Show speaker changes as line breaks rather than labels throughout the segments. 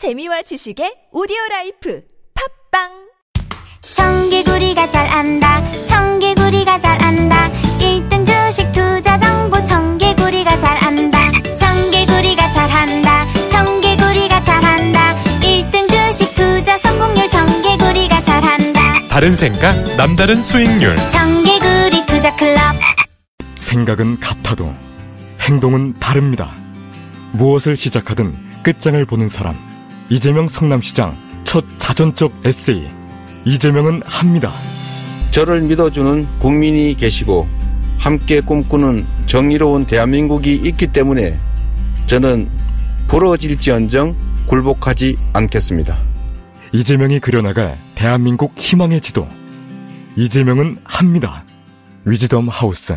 재미와 지식의 오디오 라이프. 팟빵!
청개구리가 잘 한다. 청개구리가 잘 한다. 1등 주식 투자 정보. 청개구리가 잘 한다. 청개구리가 잘 한다. 청개구리가 잘 한다. 1등 주식 투자 성공률. 청개구리가 잘 한다.
다른 생각, 남다른 수익률.
청개구리 투자 클럽.
생각은 같아도 행동은 다릅니다. 무엇을 시작하든 끝장을 보는 사람. 이재명 성남시장 첫 자전적 에세이. 이재명은 합니다.
저를 믿어주는 국민이 계시고 함께 꿈꾸는 정의로운 대한민국이 있기 때문에 저는 부러질지언정 굴복하지 않겠습니다.
이재명이 그려나갈 대한민국 희망의 지도. 이재명은 합니다. 위즈덤 하우스.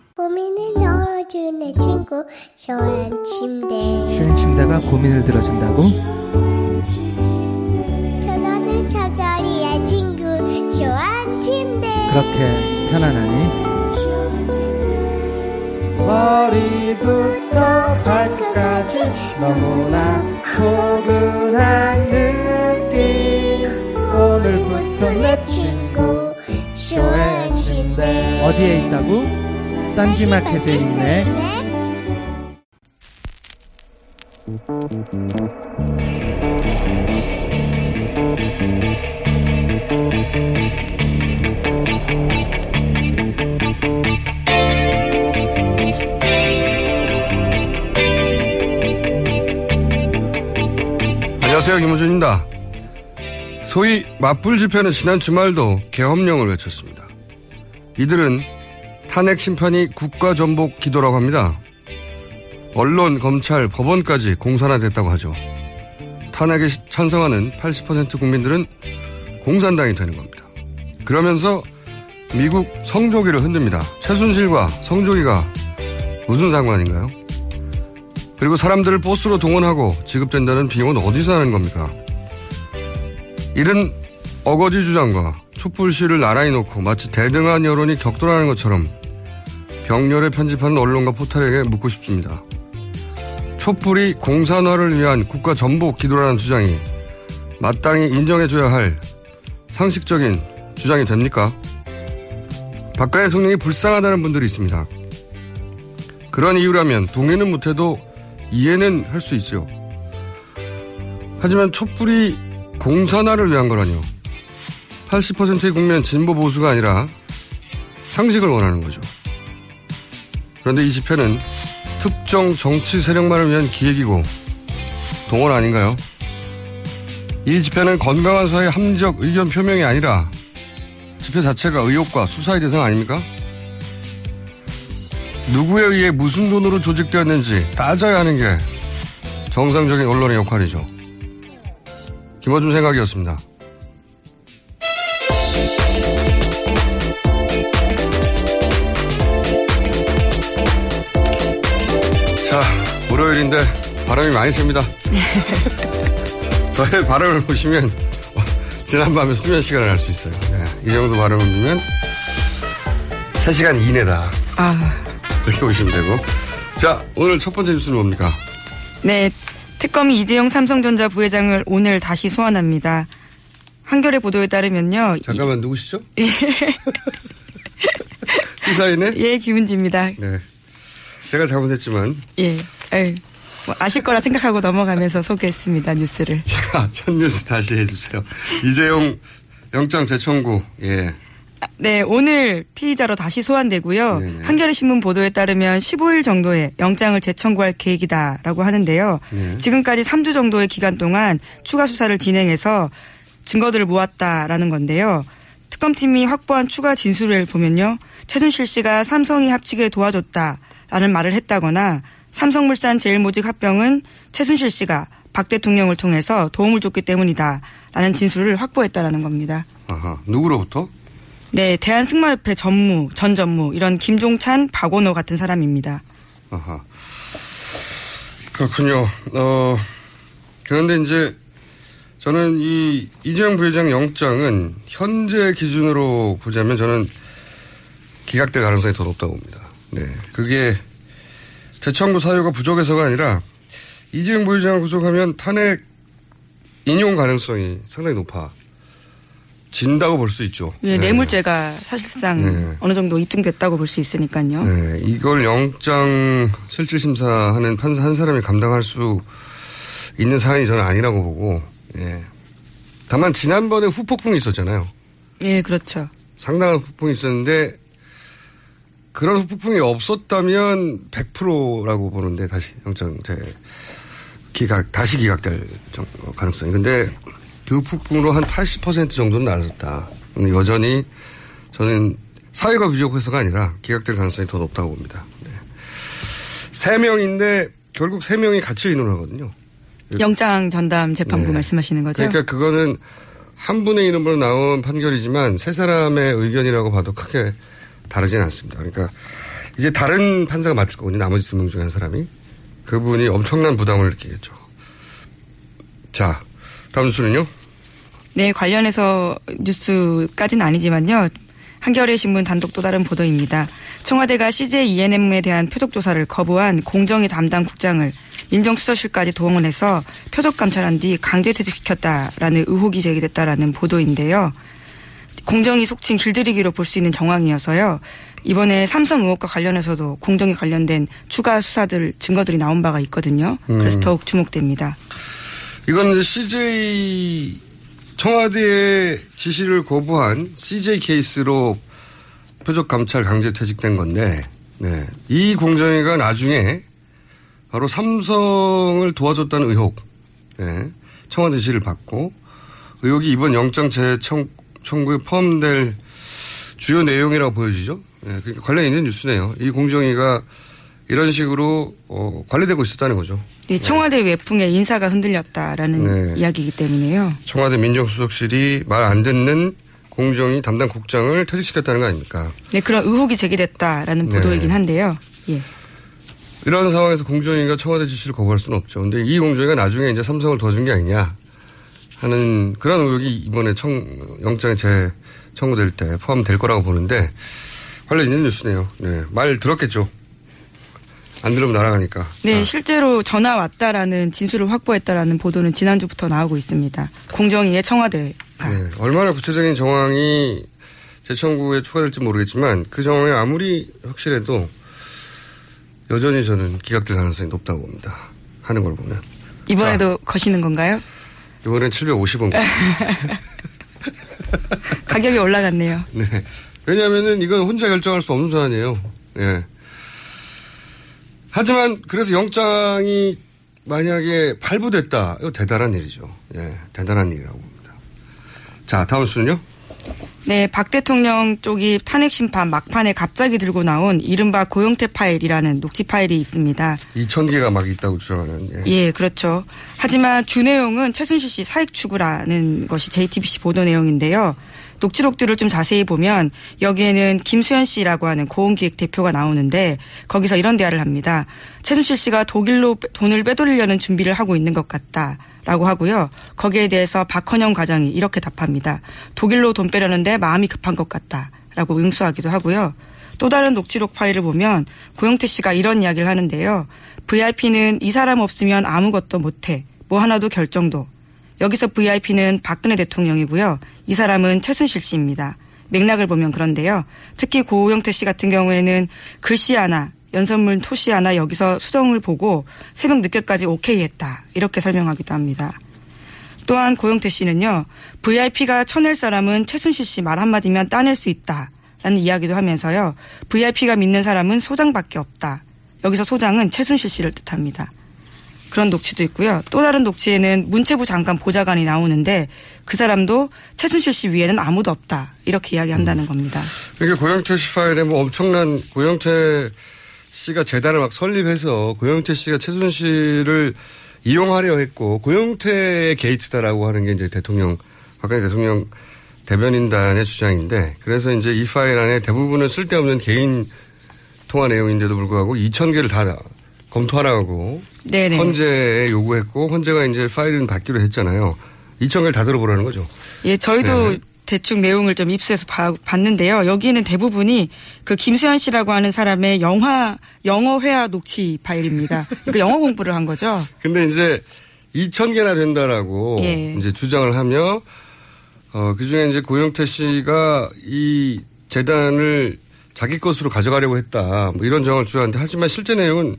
내 친구 쇼한 침대
슈행 침대가 고민을 들어준다고?
편안한 저자리의 친구 쇼한 침대
그렇게 편안하니? 머리부터 발끝까지 너무나 포근한 느낌 오늘부터 내 친구 쇼행 침대 어디에 있다고? 딴지마켓에 있네
안녕하세요 김호준입니다. 소위 맞불 집회는 지난 주말도 계엄령을 외쳤습니다. 이들은 탄핵 심판이 국가 전복 기도라고 합니다. 언론, 검찰, 법원까지 공산화됐다고 하죠. 탄핵에 찬성하는 80% 국민들은 공산당이 되는 겁니다. 그러면서 미국 성조기를 흔듭니다. 최순실과 성조기가 무슨 상관인가요? 그리고 사람들을 버스로 동원하고 지급된다는 비용은 어디서 나는 겁니까? 이른 어거지 주장과 촛불 시를 나란히 놓고 마치 대등한 여론이 격돌하는 것처럼 병렬에 편집하는 언론과 포탈에게 묻고 싶습니다. 촛불이 공산화를 위한 국가 전복 기도라는 주장이 마땅히 인정해줘야 할 상식적인 주장이 됩니까? 박근혜 대통령이 불쌍하다는 분들이 있습니다. 그런 이유라면 동의는 못해도 이해는 할 수 있죠. 하지만 촛불이 공산화를 위한 거라뇨. 80%의 국민 진보 보수가 아니라 상식을 원하는 거죠. 그런데 이 집회는 특정 정치 세력만을 위한 기획이고 동원 아닌가요? 이 집회는 건강한 사회 합리적 의견 표명이 아니라 집회 자체가 의혹과 수사의 대상 아닙니까? 누구에 의해 무슨 돈으로 조직되었는지 따져야 하는 게 정상적인 언론의 역할이죠. 김어준 생각이었습니다. 월요일인데 바람이 많이 셉니다. 저의 바람을 보시면 어, 지난밤에 수면 시간을 알수 있어요. 네, 이 정도 바람을 불면 3시간 이내다.
아,
그렇게 보시면 되고. 자, 오늘 첫 번째 뉴스는 뭡니까?
네. 특검이 이재용 삼성전자 부회장을 오늘 다시 소환합니다. 한겨레 보도에 따르면요.
잠깐만, 누구시죠? 시사인의?
예, 김은지입니다.
네. 제가 잘못했지만.
예. 에이, 뭐 아실 거라 생각하고 넘어가면서 소개했습니다. 뉴스를.
자, 첫 뉴스 다시 해주세요. 이재용 영장 재청구, 예.
네, 오늘 피의자로 다시 소환되고요.
네네.
한겨레 신문 보도에 따르면 15일 정도에 영장을 재청구할 계획이다라고 하는데요.
네.
지금까지 3주 정도의 기간 동안 추가 수사를 진행해서 증거들을 모았다라는 건데요. 특검팀이 확보한 추가 진술을 보면요. 최순실 씨가 삼성이 합치게 도와줬다라는 말을 했다거나 삼성물산 제일모직 합병은 최순실 씨가 박 대통령을 통해서 도움을 줬기 때문이다 라는 진술을 확보했다라는 겁니다.
아하. 누구로부터?
네, 대한승마협회 전무, 전 전무 이런 김종찬, 박원호 같은 사람입니다.
아하. 그렇군요. 어, 그런데 이제 저는 이 이재용 부회장 영장은 현재 기준으로 보자면 저는 기각될 가능성이 더 높다고 봅니다. 네. 그게 재청구 사유가 부족해서가 아니라 이재용 부회장을 구속하면 탄핵 인용 가능성이 상당히 높아. 진다고 볼 수 있죠.
예,
네.
뇌물죄가 사실상
네.
어느 정도 입증됐다고 볼 수 있으니까요.
네, 이걸 영장 실질 심사하는 판사 한 사람이 감당할 수 있는 사안이 저는 아니라고 보고, 예. 다만 지난번에 후폭풍이 있었잖아요.
예, 그렇죠.
상당한 후폭풍이 있었는데 그런 후폭풍이 없었다면 100%라고 보는데 다시 영장 제 기각 다시 기각될 정- 가능성이. 근데 그 후폭풍으로 한 80% 정도는 나아졌다. 근데 여전히 저는 사회가 부족해서가 아니라 기각될 가능성이 더 높다고 봅니다. 네. 세 명인데 결국 세 명이 같이 의논하거든요.
영장 전담 재판부
네.
말씀하시는 거죠?
그러니까 그거는 한 분의 이름으로 나온 판결이지만 세 사람의 의견이라고 봐도 크게 다르진 않습니다. 그러니까 이제 다른 판사가 맡을 거거든요. 나머지 두 명 중에 한 사람이. 그분이 엄청난 부담을 느끼겠죠. 자, 다음 뉴스는요?
네, 관련해서 뉴스까지는 아니지만요. 한겨레 신문 단독 또 다른 보도입니다. 청와대가 CJ ENM에 대한 표적 조사를 거부한 공정위 담당 국장을 민정수석실까지 동원해서 표적 감찰한 뒤 강제 퇴직시켰다라는 의혹이 제기됐다라는 보도인데요. 공정위 속칭 길들이기로 볼 수 있는 정황이어서요. 이번에 삼성 의혹과 관련해서도 공정위 관련된 추가 수사들 증거들이 나온 바가 있거든요. 그래서
음.
더욱 주목됩니다.
이건 CJ 청와대의 지시를 거부한 CJ 케이스로 표적 감찰 강제 퇴직된 건데, 네. 이 공정위가 나중에 바로 삼성을 도와줬다는 의혹, 네. 청와대 지시를 받고 의혹이 이번 영장 재청 구에 포함될 주요 내용이라고 보여지죠. 네. 그러니까 관련 있는 뉴스네요. 이 공정위가 이런 식으로 어, 관리되고 있었다는 거죠.
네, 청와대 외풍에 인사가 흔들렸다라는
네.
이야기이기 때문에요.
청와대 민정수석실이 말 안 듣는 공정위 담당 국장을 퇴직시켰다는 거 아닙니까?
네, 그런 의혹이 제기됐다라는
네.
보도이긴 한데요. 예.
이런 상황에서 공정위가 청와대 지시를 거부할 수는 없죠. 근데 이 공정위가 나중에 이제 삼성을 도와준 게 아니냐 하는 그런 의혹이 이번에 청, 영장에 재 청구될 때 포함될 거라고 보는데 관련 있는 뉴스네요. 네. 말 들었겠죠. 안 들으면 날아가니까.
네, 실제로 전화 왔다라는 진술을 확보했다라는 보도는 지난주부터 나오고 있습니다. 공정위의 청와대.
네, 얼마나 구체적인 정황이 재청구에 추가될지 모르겠지만 그 정황이 아무리 확실해도 여전히 저는 기각될 가능성이 높다고 봅니다. 하는 걸 보면.
이번에도 거시는 건가요?
이번엔 750원.
가격이 올라갔네요.
네. 왜냐하면은 이건 혼자 결정할 수 없는 사안이에요. 예. 하지만 그래서 영장이 만약에 발부됐다. 이거 대단한 일이죠. 예. 대단한 일이라고 봅니다. 자, 다음 수는요?
네, 박 대통령 쪽이 탄핵 심판 막판에 갑자기 들고 나온 이른바 고영태 파일이라는 녹취 파일이 있습니다.
2,000개가 막 있다고 주장하는. 예.
예, 그렇죠. 하지만 주 내용은 최순실 씨 사익 추구라는 것이 JTBC 보도 내용인데요. 녹취록들을 좀 자세히 보면 여기에는 김수현 씨라고 하는 고은기획 대표가 나오는데 거기서 이런 대화를 합니다. 최순실 씨가 독일로 빼- 돈을 빼돌리려는 준비를 하고 있는 것 같다. 라고 하고요. 거기에 대해서 박헌영 과장이 이렇게 답합니다. 독일로 돈 빼려는데 마음이 급한 것 같다. 라고 응수하기도 하고요. 또 다른 녹취록 파일을 보면 고영태 씨가 이런 이야기를 하는데요. VIP는 이 사람 없으면 아무것도 못해. 뭐 하나도 결정도. 여기서 VIP는 박근혜 대통령이고요. 이 사람은 최순실 씨입니다. 맥락을 보면 그런데요. 특히 고영태 씨 같은 경우에는 글씨 하나, 연설문 토시 하나 여기서 수정을 보고 새벽 늦게까지 오케이 했다. 이렇게 설명하기도 합니다. 또한 고영태 씨는요, VIP가 쳐낼 사람은 최순실 씨 말 한마디면 따낼 수 있다. 라는 이야기도 하면서요, VIP가 믿는 사람은 소장밖에 없다. 여기서 소장은 최순실 씨를 뜻합니다. 그런 녹취도 있고요. 또 다른 녹취에는 문체부 장관 보좌관이 나오는데 그 사람도 최순실 씨 위에는 아무도 없다. 이렇게 이야기한다는 겁니다.
그러니까 고영태 씨 파일에 뭐 엄청난 고영태 씨가 재단을 막 설립해서 고영태 씨가 최순실을 이용하려 했고 고영태의 게이트다라고 하는 게 이제 대통령 박근혜 대통령 대변인단의 주장인데 그래서 이제 이 파일 안에 대부분은 쓸데없는 개인 통화 내용인데도 불구하고 2천 개를 다 검토하라고
네네.
헌재에 요구했고 헌재가 이제 파일은 받기로 했잖아요. 2천 개를 다 들어보라는 거죠.
예, 저희도
네.
대충 내용을 좀 입수해서 봐- 봤는데요. 여기에는 대부분이 그 김수현 씨라고 하는 사람의 영화 영어 회화 녹취 파일입니다. 그러니까 영어 공부를 한 거죠.
근데 이제 2천 개나 된다라고
예.
이제 주장을 하며 어, 그 중에 이제 고영태 씨가 이 재단을 자기 것으로 가져가려고 했다. 뭐 이런 정황을 주장하는데 하지만 실제 내용은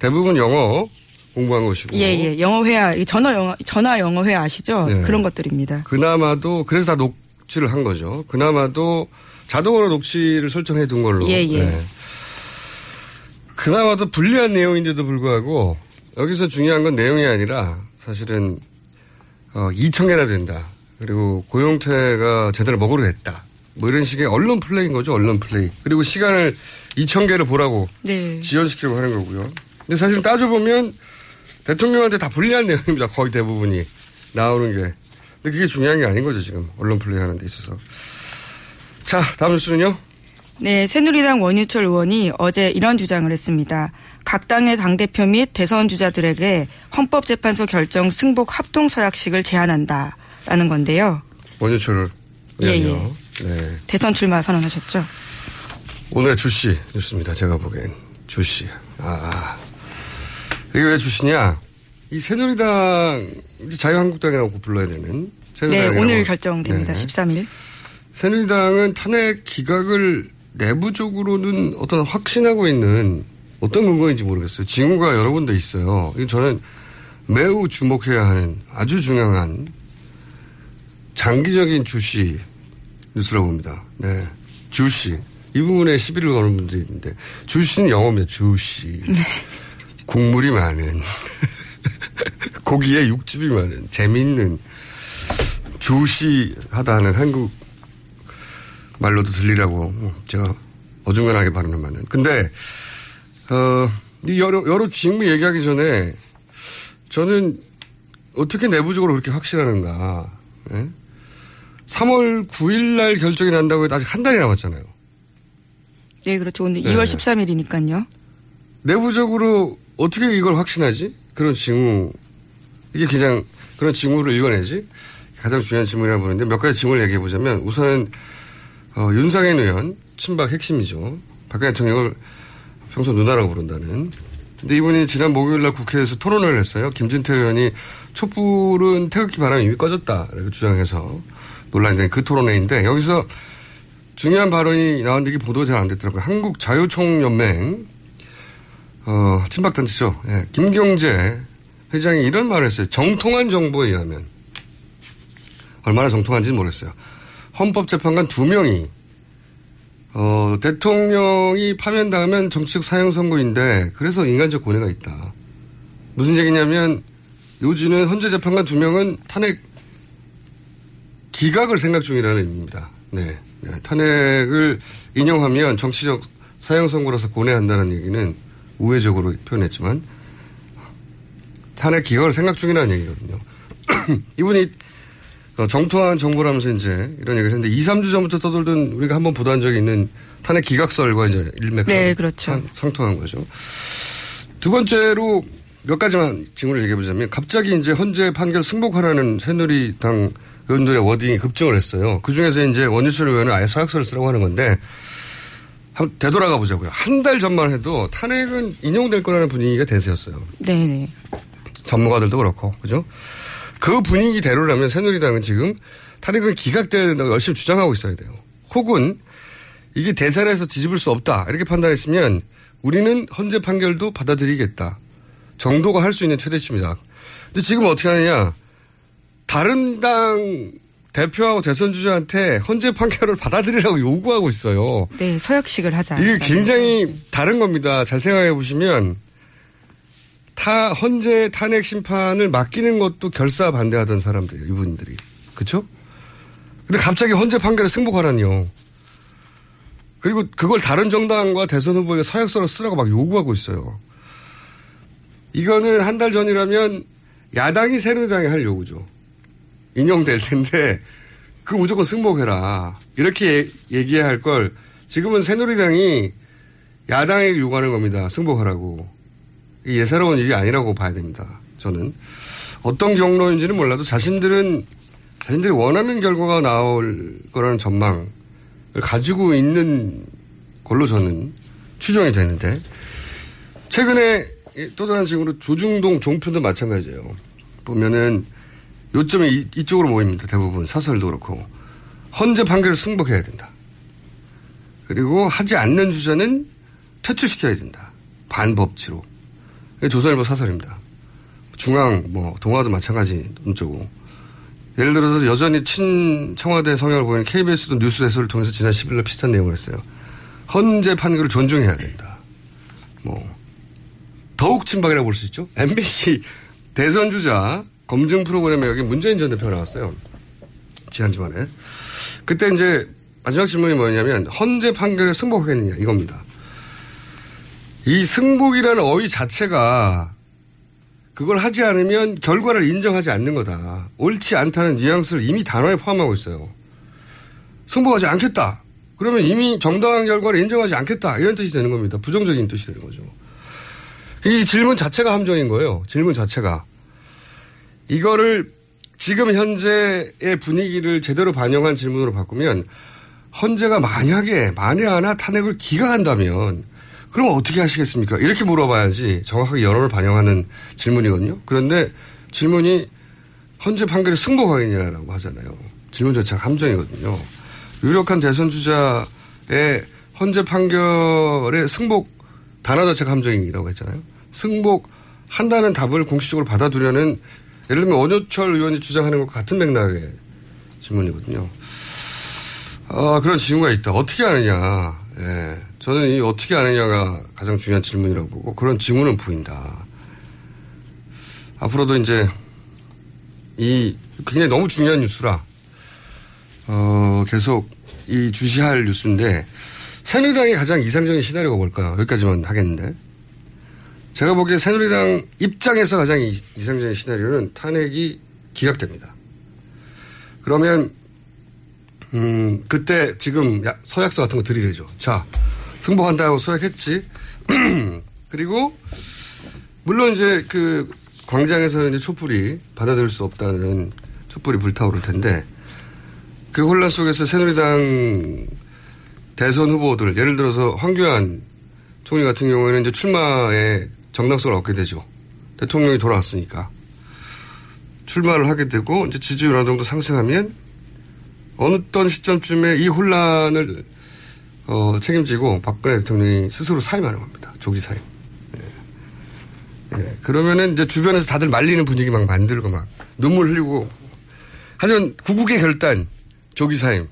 대부분 영어 공부한 것이고.
예, 예. 영어 회화, 이 전화 영어, 전화 영어 회화 아시죠?
네.
그런 것들입니다.
그나마도 그래서 다 녹 취를 한 거죠. 그나마도 자동으로 녹취를 설정해 둔 걸로.
예, 예.
네. 그나마도 불리한 내용인데도 불구하고 여기서 중요한 건 내용이 아니라 사실은 어, 2천 개나 된다. 그리고 고용태가 제대로 먹으려 했다. 뭐 이런 식의 언론 플레이인 거죠. 언론 플레이. 그리고 시간을 2천 개를 보라고
네.
지연시키려고 하는 거고요. 근데 사실 따져보면 대통령한테 다 불리한 내용입니다. 거의 대부분이 나오는 게. 근데 그게 중요한 게 아닌 거죠. 지금 언론 플레이 하는 데 있어서. 자, 다음 뉴스는요.
네, 새누리당 원유철 의원이 어제 이런 주장을 했습니다. 각 당의 당대표 및 대선 주자들에게 헌법재판소 결정 승복 합동 서약식을 제안한다라는 건데요.
원유철을
예,
위하여. 네.
대선 출마 선언하셨죠?
오늘의 주시 뉴스입니다. 제가 보기엔 주시. 아, 이게 왜 주시냐? 이 새누리당 이제 자유한국당이라고 불러야 되는
네,
새누리당이라고.
오늘 결정됩니다.
네.
13일.
새누리당은 탄핵 기각을 내부적으로는 어떤 확신하고 있는 어떤 근거인지 모르겠어요. 징후가 여러 군데 있어요. 저는 매우 주목해야 하는 아주 중요한 장기적인 주시 뉴스라고 봅니다. 네. 주시. 이 부분에 시비를 거는 분들이 있는데 주시는 영어입니다. 주시. 국물이 많은 고기에 육즙이 많은 재미있는 주시하다는 한국 말로도 들리라고 제가 어중간하게 발언하면은. 근데 어, 이 여러 여러 직무 얘기하기 전에 저는 어떻게 내부적으로 그렇게 확신하는가. 예? 3월 9일 날 결정이 난다고 해도 아직 한 달이 남았잖아요.
네, 그렇죠. 오늘
네.
2월 13일이니까요.
내부적으로 어떻게 이걸 확신하지? 그런 징후. 이게 그냥 그런 징후를 읽어내지? 가장 중요한 질문이라고 보는데 몇 가지 징후를 얘기해 보자면 우선은 어, 윤상현 의원 친박 핵심이죠. 박근혜 대통령을 평소 누나라고 부른다는. 근데 이분이 지난 목요일 날 국회에서 토론을 했어요. 김진태 의원이 촛불은 태극기 바람이 이미 꺼졌다. 이렇게 주장해서 논란이 된 그 토론회인데 여기서 중요한 발언이 나왔는데 이게 보도가 잘 안 됐더라고요. 한국 자유총연맹 어, 친박단체죠. 예, 김경재 회장이 이런 말을 했어요. 정통한 정보에 의하면 얼마나 정통한지는 모르겠어요. 헌법재판관 두 명이 어, 대통령이 파면당하면 정치적 사형 선고인데 그래서 인간적 고뇌가 있다. 무슨 얘기냐면 요지는 헌재 재판관 두 명은 탄핵 기각을 생각 중이라는 의미입니다. 네. 네. 탄핵을 인용하면 정치적 사형 선고라서 고뇌한다는 얘기는 우회적으로 표현했지만 탄핵 기각을 생각 중이라는 얘기거든요. 이분이 어, 정토한 정보라면서 이제 이런 얘기를 했는데 2, 3주 전부터 떠돌던 우리가 한번 보도한 적이 있는 탄핵 기각설과 이제 일맥
네, 그렇죠.
상통한 거죠. 두 번째로 몇 가지만 징후를 얘기해 보자면 갑자기 이제 헌재 판결 승복하라는 새누리당 의원들의 워딩이 급증을 했어요. 그 중에서 이제 원유철 의원은 아예 서약서를 쓰라고 하는 건데 한번 되돌아가 보자고요. 한 달 전만 해도 탄핵은 인용될 거라는 분위기가 대세였어요.
네네.
전문가들도 그렇고, 그죠? 그 분위기대로라면 새누리당은 지금 탄핵은 기각돼야 된다고 열심히 주장하고 있어야 돼요. 혹은 이게 대사에서 뒤집을 수 없다. 이렇게 판단했으면 우리는 헌재 판결도 받아들이겠다. 정도가 할 수 있는 최대치입니다. 근데 지금 어떻게 하느냐. 다른 당 대표하고 대선 주자한테 헌재 판결을 받아들이라고 요구하고 있어요.
네, 서약식을 하자.
이게 굉장히 다른 겁니다. 잘 생각해 보시면 타 헌재 탄핵 심판을 맡기는 것도 결사 반대하던 사람들이에요. 이분들이. 그렇죠? 근데 갑자기 헌재 판결에 승복하라니요. 그리고 그걸 다른 정당과 대선 후보에게 서약서로 쓰라고 막 요구하고 있어요. 이거는 한 달 전이라면 야당이 새누리당이 할 요구죠. 인용될 텐데 그 무조건 승복해라. 이렇게 얘기해야 할 걸 지금은 새누리당이 야당에게 요구하는 겁니다. 승복하라고. 예사로운 일이 아니라고 봐야 됩니다. 저는. 어떤 경로인지는 몰라도 자신들은 자신들이 원하는 결과가 나올 거라는 전망을 가지고 있는 걸로 저는 추정이 되는데 최근에 또 다른 식으로 조중동 종편도 마찬가지예요. 보면은 요점이 이, 쪽으로 모입니다. 대부분 사설도 그렇고 헌재 판결을 승복해야 된다. 그리고 하지 않는 주자는 퇴출시켜야 된다. 반법치로. 조선일보 사설입니다. 중앙, 뭐, 동아도 마찬가지 논조고. 예를 들어서 여전히 친 청와대 성향을 보이는 KBS도 뉴스 해설을 통해서 지난 10일날 비슷한 내용을 했어요. 헌재 판결을 존중해야 된다. 뭐, 더욱 친박이라고 볼 수 있죠. MBC 대선 주자 검증 프로그램에 여기 문재인 전 대표가 나왔어요. 지난 주말에. 그때 이제 마지막 질문이 뭐냐면 헌재 판결에 승복하겠느냐 이겁니다. 이 승복이라는 어휘 자체가 그걸 하지 않으면 결과를 인정하지 않는 거다. 옳지 않다는 뉘앙스를 이미 단어에 포함하고 있어요. 승복하지 않겠다. 그러면 이미 정당한 결과를 인정하지 않겠다. 이런 뜻이 되는 겁니다. 부정적인 뜻이 되는 거죠. 이 질문 자체가 함정인 거예요. 질문 자체가. 이거를 지금 현재의 분위기를 제대로 반영한 질문으로 바꾸면 헌재가 만약에 만에 하나 탄핵을 기각한다면 그럼 어떻게 하시겠습니까? 이렇게 물어봐야지 정확하게 여론을 반영하는 질문이거든요. 그런데 질문이 헌재 판결에 승복하겠냐라고 하잖아요. 질문 자체가 함정이거든요. 유력한 대선 주자의 헌재 판결에 승복 단어 자체가 함정이라고 했잖아요. 승복한다는 답을 공식적으로 받아두려는 예를 들면 원효철 의원이 주장하는 것과 같은 맥락의 질문이거든요. 아, 그런 질문가 있다. 어떻게 하느냐. 예. 저는 이 어떻게 하느냐가 가장 중요한 질문이라고 보고 그런 질문은 보인다. 앞으로도 이제 이 굉장히 너무 중요한 뉴스라 어, 계속 이 주시할 뉴스인데 새누리당의 가장 이상적인 시나리오가 뭘까요? 여기까지만 하겠는데. 제가 보기에 새누리당 입장에서 가장 이상적인 시나리오는 탄핵이 기각됩니다. 그러면 음, 그때 지금 서약서 같은 거 들이대죠. 자, 승복한다고 서약했지. 그리고 물론 이제 그 광장에서는 이제 촛불이 받아들일 수 없다는 촛불이 불타오를 텐데 그 혼란 속에서 새누리당 대선 후보들 예를 들어서 황교안 총리 같은 경우에는 이제 출마에 정당성을 얻게 되죠. 대통령이 돌아왔으니까. 출마를 하게 되고 이제 지지율 어느 정도 상승하면 어느 떤 시점쯤에 이 혼란을 어, 책임지고 박근혜 대통령이 스스로 사임하는 겁니다. 조기 사임. 예. 예. 그러면은 이제 주변에서 다들 말리는 분위기 막 만들고 막 눈물 흘리고 하지만 구국의 결단 조기 사임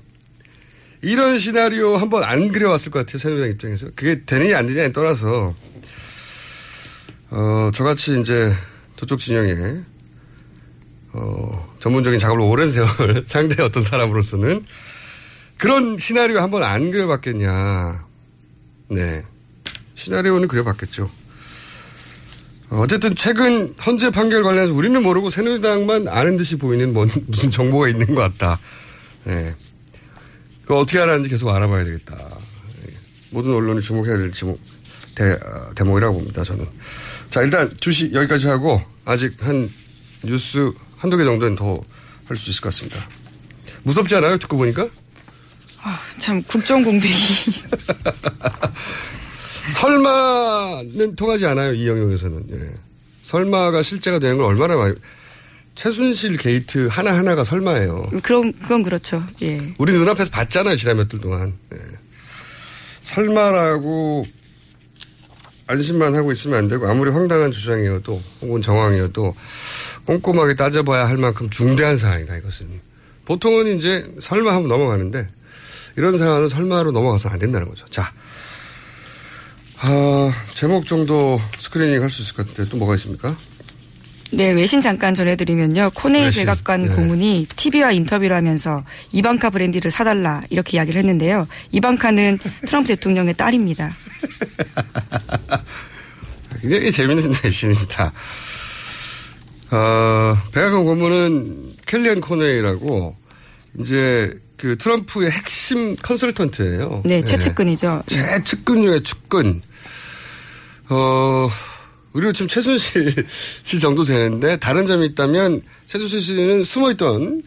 이런 시나리오 한번 안 그려왔을 것 같아요 새누리당 입장에서 그게 되느냐 안 되느냐에 떠나서 어, 저같이 이제 저쪽 진영에, 어, 전문적인 작업을 오랜 세월 상대했던 사람으로서는 그런 시나리오 한번 안 그려봤겠냐. 네. 시나리오는 그려봤겠죠. 어쨌든 최근 헌재 판결 관련해서 우리는 모르고 새누리당만 아는 듯이 보이는 뭔, 무슨 정보가 있는 것 같다. 네. 그 어떻게 알았는지 계속 알아봐야 되겠다. 네. 모든 언론이 주목해야 될 제목, 대, 어, 대목이라고 봅니다, 저는. 자, 일단 주시 여기까지 하고 아직 한 뉴스 한두 개 정도는 더 할 수 있을 것 같습니다. 무섭지 않아요? 듣고 보니까?
아, 참 국정 공백이.
설마는 통하지 않아요. 이 영역에서는. 예. 설마가 실제가 되는 걸 얼마나 많이 최순실 게이트 하나하나가 설마예요.
그럼 그건 그렇죠. 예.
우리 눈앞에서 봤잖아요. 지난 몇 달 동안. 예. 설마라고 안심만 하고 있으면 안 되고 아무리 황당한 주장이어도 혹은 정황이어도 꼼꼼하게 따져봐야 할 만큼 중대한 사안이다, 이것은. 보통은 이제 설마 하면 넘어가는데, 이런 사안은 설마로 넘어가서 안 된다는 거죠. 자. 아, 제목 정도 screening 할 수 있을 것 같은데 또 뭐가 있습니까?
네, 외신 잠깐 전해드리면요. 콘웨이
외신,
백악관
네.
고문이 TV와 인터뷰를 하면서 이방카 브랜드를 사달라 이렇게 이야기를 했는데요. 이방카는 트럼프 대통령의 딸입니다.
굉장히 재밌는 외신입니다. 어, 백악관 고문은 켈리앤 콘웨이라고 이제 그 트럼프의 핵심 컨설턴트예요.
네, 최측근이죠.
최측근 중에 측근. 어, 우리로 지금 최순실 씨 정도 되는데 다른 점이 있다면 최순실 씨는 숨어있던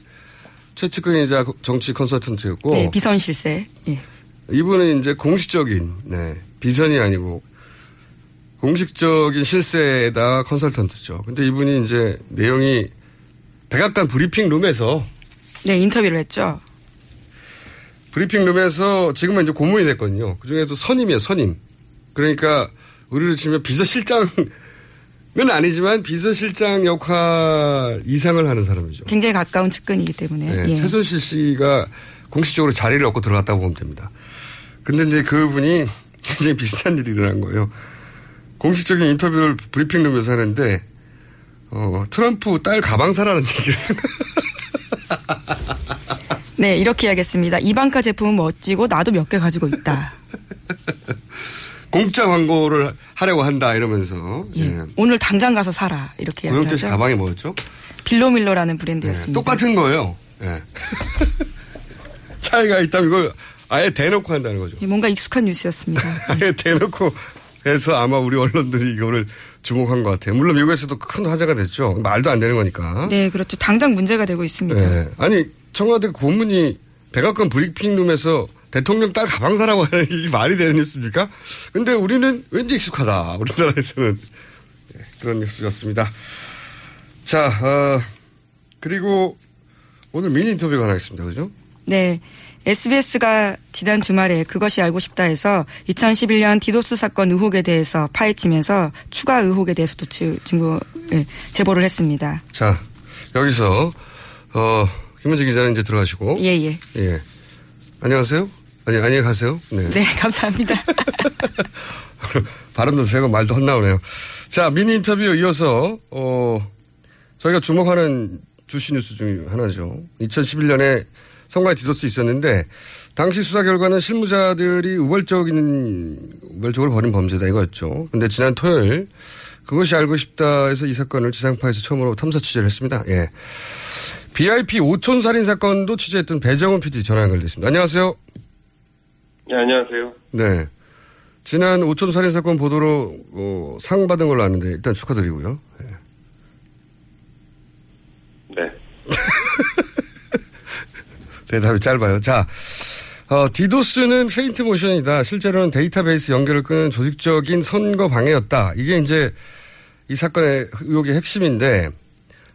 최측근이자 정치 컨설턴트였고
네, 비선 실세. 예.
이분은 이제 공식적인 네, 비선이 아니고 공식적인 실세에다 컨설턴트죠. 근데 이분이 이제 내용이 백악관 브리핑 룸에서
네, 인터뷰를 했죠.
브리핑 룸에서 지금은 이제 고문이 됐거든요. 그 중에도 선임이에요, 선임. 그러니까 우리를 치면 비서실장은 아니지만 비서실장 역할 이상을 하는 사람이죠.
굉장히 가까운 측근이기 때문에.
네,
예.
최순실 씨가 공식적으로 자리를 얻고 들어갔다고 보면 됩니다. 근데 이제 그분이 굉장히 비슷한 일이 일어난 거예요. 공식적인 인터뷰를 브리핑룸에서 하는데, 어, 트럼프 딸 가방 사라는 얘기를.
네, 이렇게 이야기했습니다. 이 방카 제품은 멋지고 나도 몇 개 가지고 있다.
공짜 광고를 하려고 한다 이러면서. 예.
오늘 당장 가서 사라. 이렇게
고영태 씨. 가방이 뭐였죠?
빌로밀러라는
예,
브랜드였습니다.
똑같은 거예요. 예. 차이가 있다면 이걸 아예 대놓고 한다는 거죠.
예, 뭔가 익숙한 뉴스였습니다.
아예 대놓고 해서 아마 우리 언론들이 이거를 주목한 것 같아요. 물론 미국에서도 큰 화제가 됐죠. 말도 안 되는 거니까.
네, 그렇죠. 당장 문제가 되고 있습니다.
예. 아니 청와대 고문이 백악관 브리핑룸에서 대통령 딸 가방 사라고 하는 이게 말이 되는 뉴스입니까? 근데 우리는 왠지 익숙하다. 우리나라에서는 예, 그런 뉴스였습니다. 자, 어, 그리고 오늘 미니 인터뷰가 하나 있습니다. 그죠?
네. SBS가 지난 주말에 그것이 알고 싶다 해서 2011년 디도스 사건 의혹에 대해서 파헤치면서 추가 의혹에 대해서도 지- 증거, 예, 제보를 했습니다.
자, 여기서 어, 김은지 기자는 이제 들어가시고
예, 예.
예. 안녕하세요. 아니, 안녕히 가세요. 네.
네, 감사합니다.
발음도 세고 말도 헛나오네요. 자, 미니 인터뷰 이어서, 어, 저희가 주목하는 주시 뉴스 중 하나죠. 2011년에 선거에 디도스 있었는데, 당시 수사 결과는 실무자들이 우발적인, 우발적으로 벌인 범죄다 이거였죠. 근데 지난 토요일, 그것이 알고 싶다 해서 이 사건을 지상파에서 처음으로 탐사 취재를 했습니다. 예. BIP 5촌 살인 사건도 취재했던 배정훈 PD 전화 연결됐습니다. 안녕하세요.
네, 안녕하세요.
네. 지난 5천 살인 사건 보도로 어, 상 받은 걸로 아는데 일단 축하드리고요. 예.
네.
대답이 짧아요. 자, 어, 디도스는 페인트 모션이다. 실제로는 데이터베이스 연결을 끄는 조직적인 선거 방해였다. 이게 이제 이 사건의 의혹의 핵심인데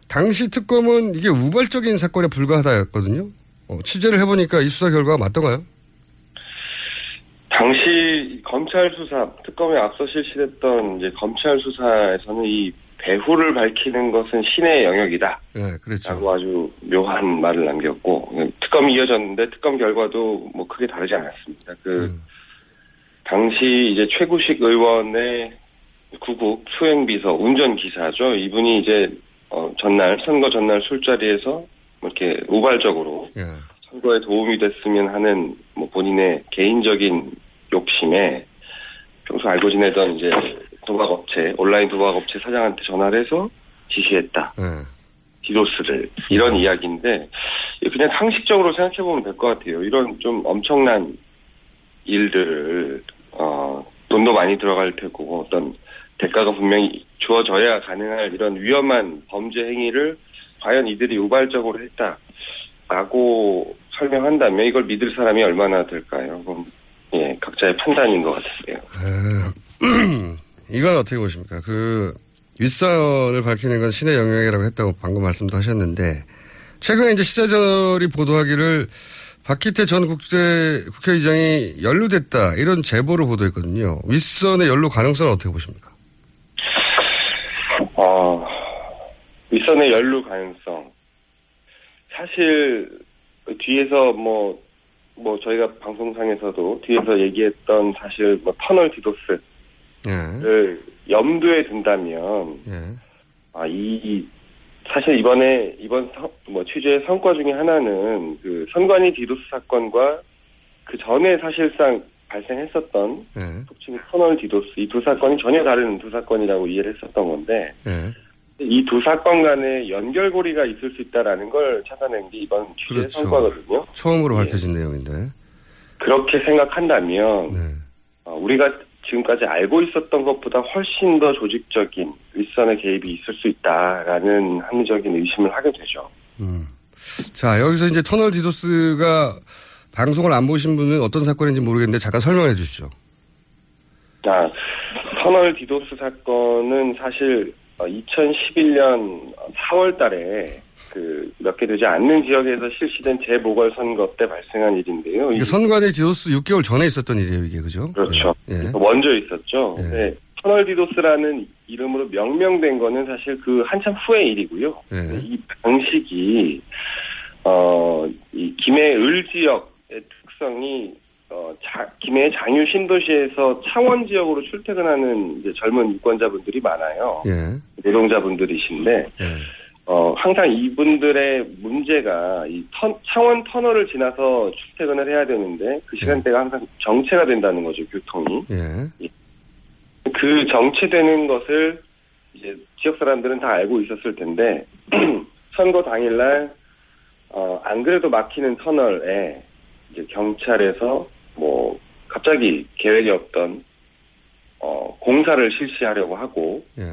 당시 특검은 이게 우발적인 사건에 불과하다였거든요. 어, 취재를 해보니까 이 수사 결과가 맞던가요?
당시 검찰 수사, 특검에 앞서 실시됐던 이제 검찰 수사에서는 이 배후를 밝히는 것은 신의 영역이다.
네, 그렇죠.
라고 아주 묘한 말을 남겼고, 특검이 이어졌는데 특검 결과도 뭐 크게 다르지 않았습니다. 그,
음.
당시 이제 최구식 의원의 구국 수행비서, 운전기사죠. 이분이 이제, 어, 전날, 선거 전날 술자리에서 뭐 이렇게 우발적으로
예.
선거에 도움이 됐으면 하는 뭐 본인의 개인적인 욕심에 평소 알고 지내던 이제 도박업체, 온라인 도박업체 사장한테 전화를 해서 지시했다.
예.
디도스를. 이런 이야기인데, 그냥 상식적으로 생각해보면 될 것 같아요. 이런 좀 엄청난 일들을, 어, 돈도 많이 들어갈 테고, 어떤 대가가 분명히 주어져야 가능할 이런 위험한 범죄 행위를 과연 이들이 우발적으로 했다. 라고 설명한다면 이걸 믿을 사람이 얼마나 될까요? 그럼, 예, 각자의 판단인 것 같아요.
에, 이건 어떻게 보십니까? 그 윗선을 밝히는 건 신의 영역이라고 했다고 방금 말씀도 하셨는데 최근에 이제 시사저널이 보도하기를 박기태 전 국대 국회의장이 연루됐다 이런 제보를 보도했거든요. 윗선의 연루 가능성은 어떻게 보십니까?
어, 윗선의 연루 가능성. 사실 그 뒤에서 뭐, 뭐 저희가 방송상에서도 뒤에서 얘기했던 사실 뭐 터널 디도스를
예.
염두에 둔다면
예.
아, 이, 사실 이번에, 이번 서- 뭐 취재의 성과 중에 하나는 그 선관위 디도스 사건과 그 전에 사실상 발생했었던
예.
속칭 터널 디도스 이 두 사건이 전혀 다른 두 사건이라고 이해를 했었던 건데
예.
이 두 사건 간에 연결고리가 있을 수 있다라는 걸 찾아낸 게 이번 취재의
그렇죠.
성과거든요.
처음으로 밝혀진 내용인데.
그렇게 생각한다면
네.
어, 우리가 지금까지 알고 있었던 것보다 훨씬 더 조직적인 윗선의 개입이 있을 수 있다라는 합리적인 의심을 하게 되죠.
음. 자, 여기서 이제 터널 디도스가 방송을 안 보신 분은 어떤 사건인지 모르겠는데 잠깐 설명해 주시죠.
아, 터널 디도스 사건은 사실 2011년 4월 달에 그 몇 개 되지 않는 지역에서 실시된 재보궐선거 때 발생한 일인데요.
이게 선관위 디도스 6개월 전에 있었던 일이에요, 이게 그죠?
그렇죠.
예.
먼저 있었죠. 네. 터널 디도스라는 이름으로 명명된 거는 사실 그 한참 후의 일이고요.
예.
이 방식이 어, 이 김해 을 지역의 특성이 어, 자, 김해 장유 신도시에서 창원 지역으로 출퇴근하는 이제 젊은 유권자분들이 많아요.
예.
노동자분들이신데 어, 항상 이분들의 문제가 이 터, 창원 터널을 지나서 출퇴근을 해야 되는데 그 시간대가 항상 정체가 된다는 거죠, 교통이.
예.
그 정체되는 것을 이제 지역 사람들은 다 알고 있었을 텐데 선거 당일날 어, 안 그래도 막히는 터널에 이제 경찰에서 뭐 갑자기 계획이 없던 어, 공사를 실시하려고 하고
예.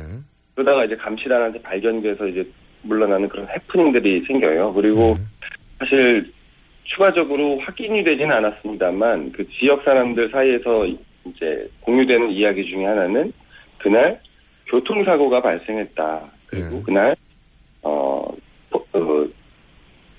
그러다가 이제 감시단한테 발견돼서 이제 물러나는 그런 해프닝들이 생겨요. 그리고 사실 추가적으로 확인이 되지는 않았습니다만 그 지역 사람들 사이에서 이제 공유되는 이야기 중에 하나는 그날 교통사고가 발생했다. 그리고 그날 어, 어, 어,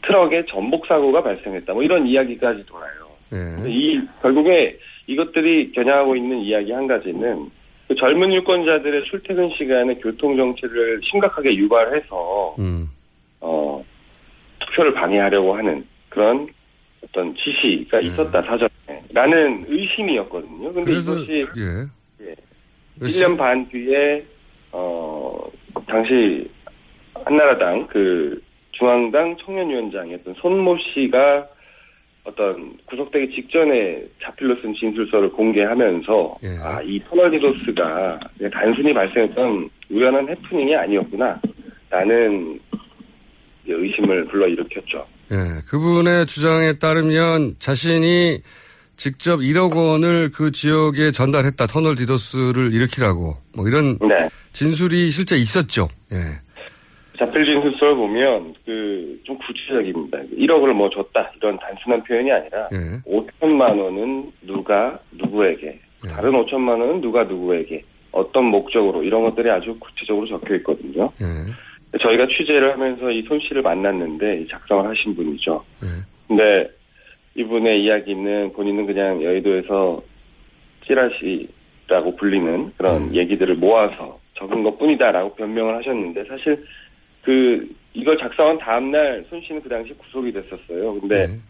트럭에 전복 사고가 발생했다. 뭐 이런 이야기까지 돌아요.
예.
이 결국에 이것들이 겨냥하고 있는 이야기 한 가지는 그 젊은 유권자들의 출퇴근 시간에 교통 정체를 심각하게 유발해서
음.
어, 투표를 방해하려고 하는 그런 어떤 지시가 있었다 사전에라는 의심이었거든요. 근데
그래서
이것이
예.
예. 1년 반 뒤에 어 당시 한나라당 그 중앙당 청년위원장이었던 손모 씨가 어떤 구속되기 직전에 자필로 쓴 진술서를 공개하면서 아이 터널 디도스가 단순히 발생했던 우연한 해프닝이 아니었구나 라는 의심을 불러일으켰죠.
예. 그분의 주장에 따르면 자신이 직접 1억 원을 그 지역에 전달했다. 터널 디도스를 일으키라고. 뭐 이런
네.
진술이 실제 있었죠. 예.
자필 진술서를 보면 그 좀 구체적입니다. 1억을 뭐 줬다 이런 단순한 표현이 아니라
예.
5천만 원은 누가 누구에게 다른 5천만 원은 누가 누구에게 어떤 목적으로 이런 것들이 아주 구체적으로 적혀 있거든요.
예.
저희가 취재를 하면서 이 손 씨를 만났는데 작성을 하신 분이죠.
예.
근데 이분의 이야기는 본인은 그냥 여의도에서 찌라시라고 불리는 그런
음.
얘기들을 모아서 적은 것 뿐이다라고 변명을 하셨는데 사실 그 이걸 작성한 다음날 손 씨는 그 당시 구속이 됐었어요. 근데
네.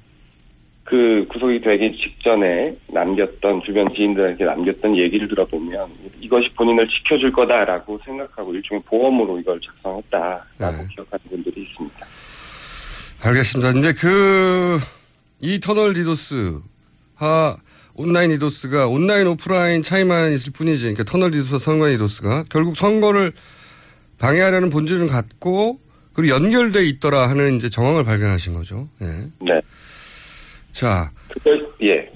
그 구속이 되기 직전에 남겼던 주변 지인들에게 남겼던 얘기를 들어보면 이것이 본인을 지켜줄 거다라고 생각하고 일종의 보험으로 이걸 작성했다라고 기억하는 분들이 있습니다.
알겠습니다. 이제 그, 이 터널 디도스, 하, 온라인 디도스가 온라인 오프라인 차이만 있을 뿐이지. 그러니까 터널 디도스와 선관 디도스가 결국 선거를 방해하려는 본질을 갖고 그리고 연결돼 있더라 하는 이제 정황을 발견하신 거죠. 예.
네.
자.
그걸, 예.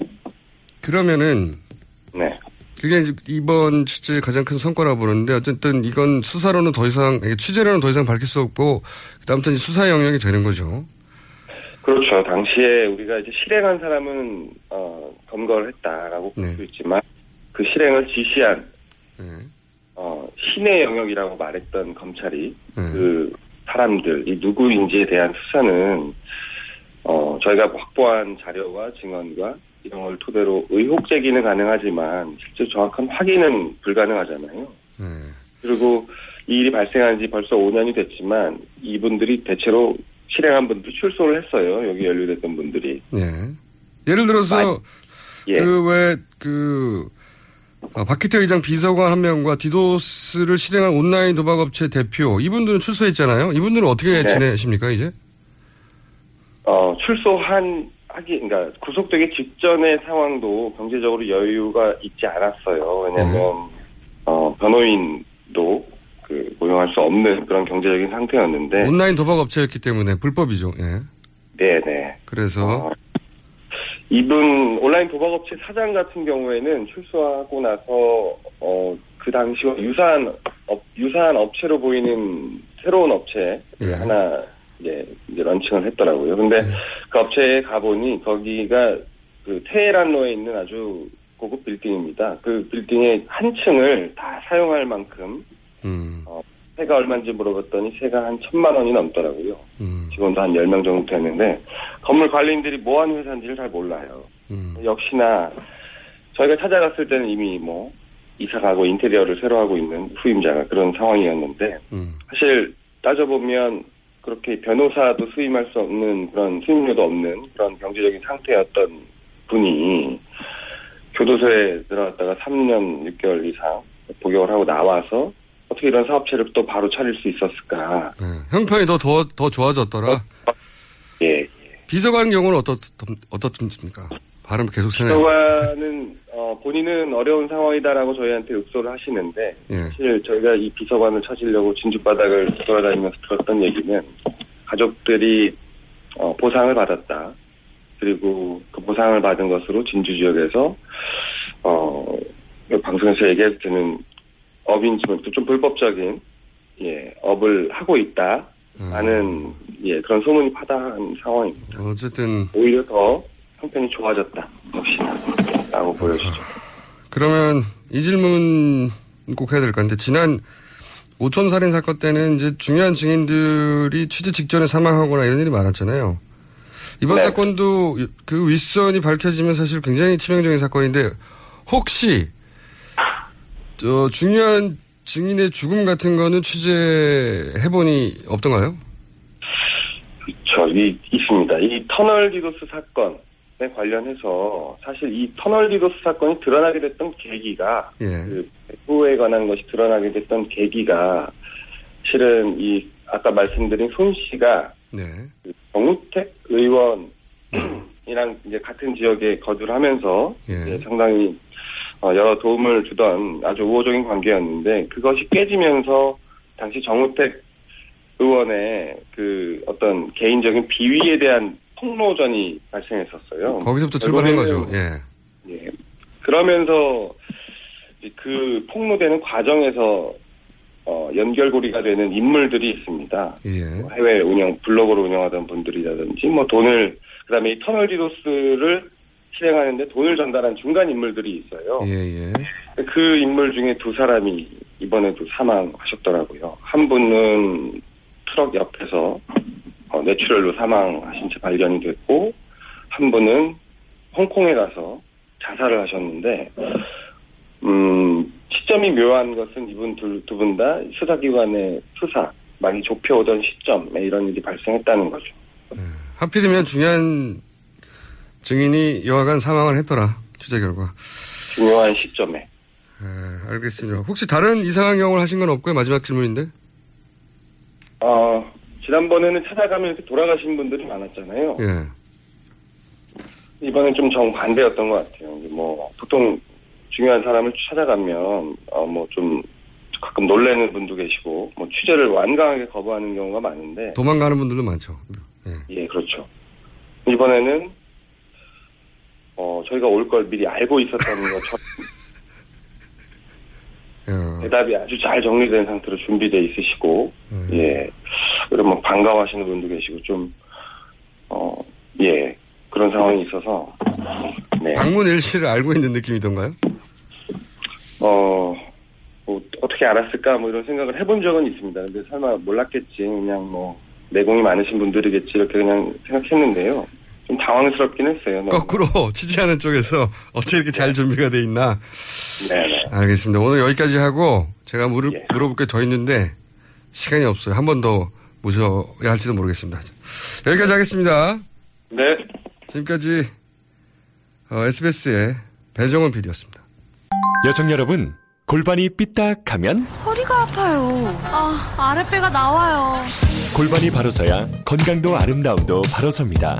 그러면은.
네.
그게 이제 이번 취재의 가장 큰 성과라고 보는데 어쨌든 이건 수사로는 더 이상, 취재로는 더 이상 밝힐 수 없고 그다음부터 수사 영역이 되는 거죠.
그렇죠. 당시에 우리가 이제 실행한 사람은 어, 검거를 했다라고 볼 수 있지만 그 실행을 지시한 어, 신의 영역이라고 말했던 검찰이 그 사람들 이 누구인지에 대한 수사는 어, 저희가 확보한 자료와 증언과 이런 걸 토대로 의혹 제기는 가능하지만 실제 정확한 확인은 불가능하잖아요. 그리고 이 일이 발생한 지 벌써 5년이 됐지만 이분들이 대체로 실행한 분들 출소를 했어요. 여기 연루됐던 분들이.
예. 예를 들어서
예.
그왜그 어, 박희태 의장 비서관 한 명과 디도스를 실행한 온라인 도박업체 대표 이분들은 출소했잖아요. 이분들은 어떻게
네.
지내십니까 이제?
어, 출소한 하기 그러니까 구속되기 직전의 상황도 경제적으로 여유가 있지 않았어요. 왜냐하면 어, 변호인도 그 고용할 수 없는 그런 경제적인 상태였는데
온라인 도박업체였기 때문에 불법이죠. 예.
네네.
그래서
이분 온라인 도박업체 사장 같은 경우에는 출소하고 나서 어, 그 당시와 유사한 업, 유사한 업체로 보이는 새로운 업체
예.
하나 이제, 이제 launching을 했더라고요. 근데 그 업체에 가보니 거기가 그 테헤란로에 있는 아주 고급 빌딩입니다. 그 빌딩의 한 층을 다 사용할 만큼
음,
어, 세가 얼마인지 물어봤더니 세가 한 천만 원이 넘더라고요.
음,
직원도 한 10명 정도 됐는데 건물 관리인들이 뭐 하는 회사인지를 잘 몰라요.
음.
역시나 저희가 찾아갔을 때는 이미 뭐 이사 가고 인테리어를 새로 하고 있는 후임자가 그런 상황이었는데
음.
사실 따져보면 그렇게 변호사도 수임할 수 없는 그런 수임료도 없는 그런 경제적인 상태였던 분이 교도소에 들어갔다가 3년 6개월 이상 복역을 하고 나와서 어떻게 이런 사업체를 또 바로 차릴 수 있었을까?
예. 형편이 더, 더, 더 좋아졌더라.
예.
비서관 경우는 어떻, 어떻습니까? 발음 계속 세네요.
비서관은 어, 본인은 어려운 상황이다라고 저희한테 읍소를 하시는데
예.
사실 저희가 이 비서관을 찾으려고 진주 바닥을 돌아다니면서 들었던 얘기는 가족들이 어, 보상을 받았다. 그리고 그 보상을 받은 것으로 진주 지역에서 어, 방송에서 얘기해도 되는 업인지만 좀 불법적인 예 업을 하고 있다. 라는 예 그런 소문이 파다한 상황입니다.
어쨌든
오히려 더 형편이 좋아졌다. 역시나라고 보여지죠.
그러면 이 질문 꼭 해야 될 것 같은데 지난 오촌 살인 사건 때는 이제 중요한 증인들이 취재 직전에 사망하거나 이런 일이 많았잖아요. 이번
네.
사건도 그 윗선이 밝혀지면 사실 굉장히 치명적인 사건인데 혹시 저 중요한 증인의 죽음 같은 거는 취재해보니 없던가요?
그렇죠. 이 있습니다. 이 터널 디도스 사건에 관련해서 사실 이 터널 디도스 사건이 드러나게 됐던 계기가
예.
그 배후에 관한 것이 드러나게 됐던 계기가 실은 이 아까 말씀드린 손 씨가
네.
그 정우택 의원이랑 이제 같은 지역에 거주를 하면서
예.
상당히 어, 여러 도움을 주던 아주 우호적인 관계였는데 그것이 깨지면서 당시 정우택 의원의 그 어떤 개인적인 비위에 대한 폭로전이 발생했었어요.
거기서부터 출발한 거죠. 예.
예. 그러면서 그 폭로되는 과정에서 어, 연결고리가 되는 인물들이 있습니다.
예.
해외 운영 블로그를 운영하던 분들이라든지 뭐 돈을 그다음에 이 터널 디도스를 실행하는데 돈을 전달한 중간 인물들이 있어요.
예, 예.
그 인물 중에 두 사람이 이번에도 사망하셨더라고요. 한 분은 트럭 옆에서 어, 뇌출혈로 사망하신 채 발견이 됐고 한 분은 홍콩에 가서 자살을 하셨는데 음, 시점이 묘한 것은 이분 두 분 다 수사기관의 수사 많이 좁혀오던 시점에 이런 일이 발생했다는 거죠.
하필이면 중요한 증인이 여하간 사망을 했더라. 취재 결과.
중요한 시점에.
예, 알겠습니다. 혹시 다른 이상한 경험을 하신 건 없고요? 마지막 질문인데.
어, 지난번에는 찾아가면 이렇게 돌아가신 분들이 많았잖아요.
예.
이번엔 좀 정반대였던 것 같아요. 뭐, 보통 중요한 사람을 찾아가면, 어, 뭐 좀, 가끔 놀래는 분도 계시고, 뭐 취재를 완강하게 거부하는 경우가 많은데,
도망가는 분들도 많죠.
예, 그렇죠. 이번에는, 어, 저희가 올 걸 미리 알고 있었던 것처럼,
어.
대답이 아주 잘 정리된 상태로 준비돼 있으시고, 예, 그리고 뭐 반가워하시는 분도 계시고, 좀, 어, 예, 그런 상황이 있어서, 네.
방문 일시를 알고 있는 느낌이던가요?
어, 뭐, 어떻게 알았을까, 뭐, 이런 생각을 해본 적은 있습니다. 근데 설마 몰랐겠지. 그냥 뭐, 내공이 많으신 분들이겠지. 이렇게 그냥 생각했는데요. 좀 당황스럽긴 했어요. 너무.
거꾸로 지지하는 쪽에서 어떻게 이렇게 잘 준비가 돼 있나.
네네.
알겠습니다. 오늘 여기까지 하고 제가 물을,
예.
물어볼 게 더 있는데 시간이 없어요. 한 번 더 모셔야 할지도 모르겠습니다. 여기까지 하겠습니다.
네.
지금까지 어, SBS의 배정원 PD였습니다.
여성 여러분, 골반이 삐딱하면
허리가 아파요. 아, 아랫배가 나와요.
골반이 바로 서야 건강도 아름다움도 바로 섭니다.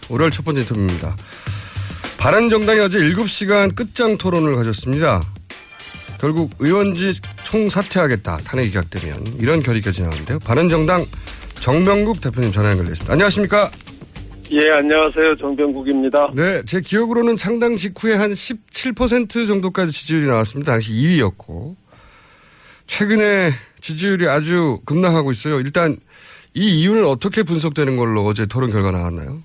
월요일 첫 번째 인터뷰입니다. 바른정당이 어제 7시간 끝장 토론을 가졌습니다. 결국 의원직 총 사퇴하겠다. 탄핵이 기각되면. 이런 결의까지 나왔는데요. 바른정당 정병국 대표님 전화 연결됐습니다. 안녕하십니까?
예, 안녕하세요. 정병국입니다.
네, 제 기억으로는 창당 직후에 한 17% 정도까지 지지율이 나왔습니다. 당시 2위였고. 최근에 지지율이 아주 급락하고 있어요. 일단 이 이유는 어떻게 분석되는 걸로 어제 토론 결과 나왔나요?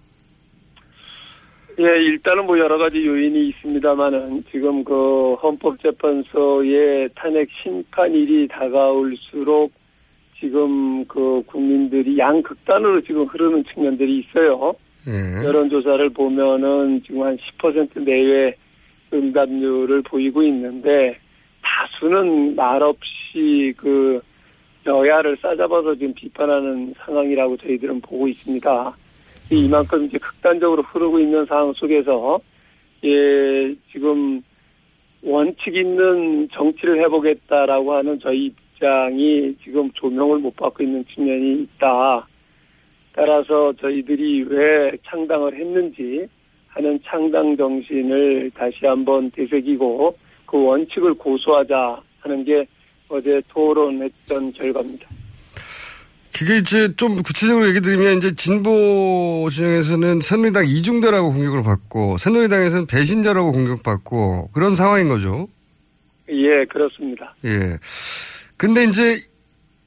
예, 일단은 뭐 여러 가지 요인이 있습니다만은 지금 그 헌법재판소의 탄핵 심판일이 다가올수록 지금 그 국민들이 양극단으로 지금 흐르는 측면들이 있어요.
예.
여론조사를 보면은 지금 한 10% 내외 응답률을 보이고 있는데 다수는 말없이 그 여야를 싸잡아서 지금 비판하는 상황이라고 저희들은 보고 있습니다. 이만큼 이제 극단적으로 흐르고 있는 상황 속에서 예 지금 원칙 있는 정치를 해보겠다라고 하는 저희 입장이 지금 조명을 못 받고 있는 측면이 있다. 따라서 저희들이 왜 창당을 했는지 하는 창당 정신을 다시 한번 되새기고 그 원칙을 고수하자 하는 게 어제 토론했던 결과입니다.
그게 이제 좀 구체적으로 얘기 드리면 이제 진보 진영에서는 새누리당 이중대라고 공격을 받고 새누리당에서는 배신자라고 공격받고 그런 상황인 거죠.
예, 그렇습니다.
예. 근데 이제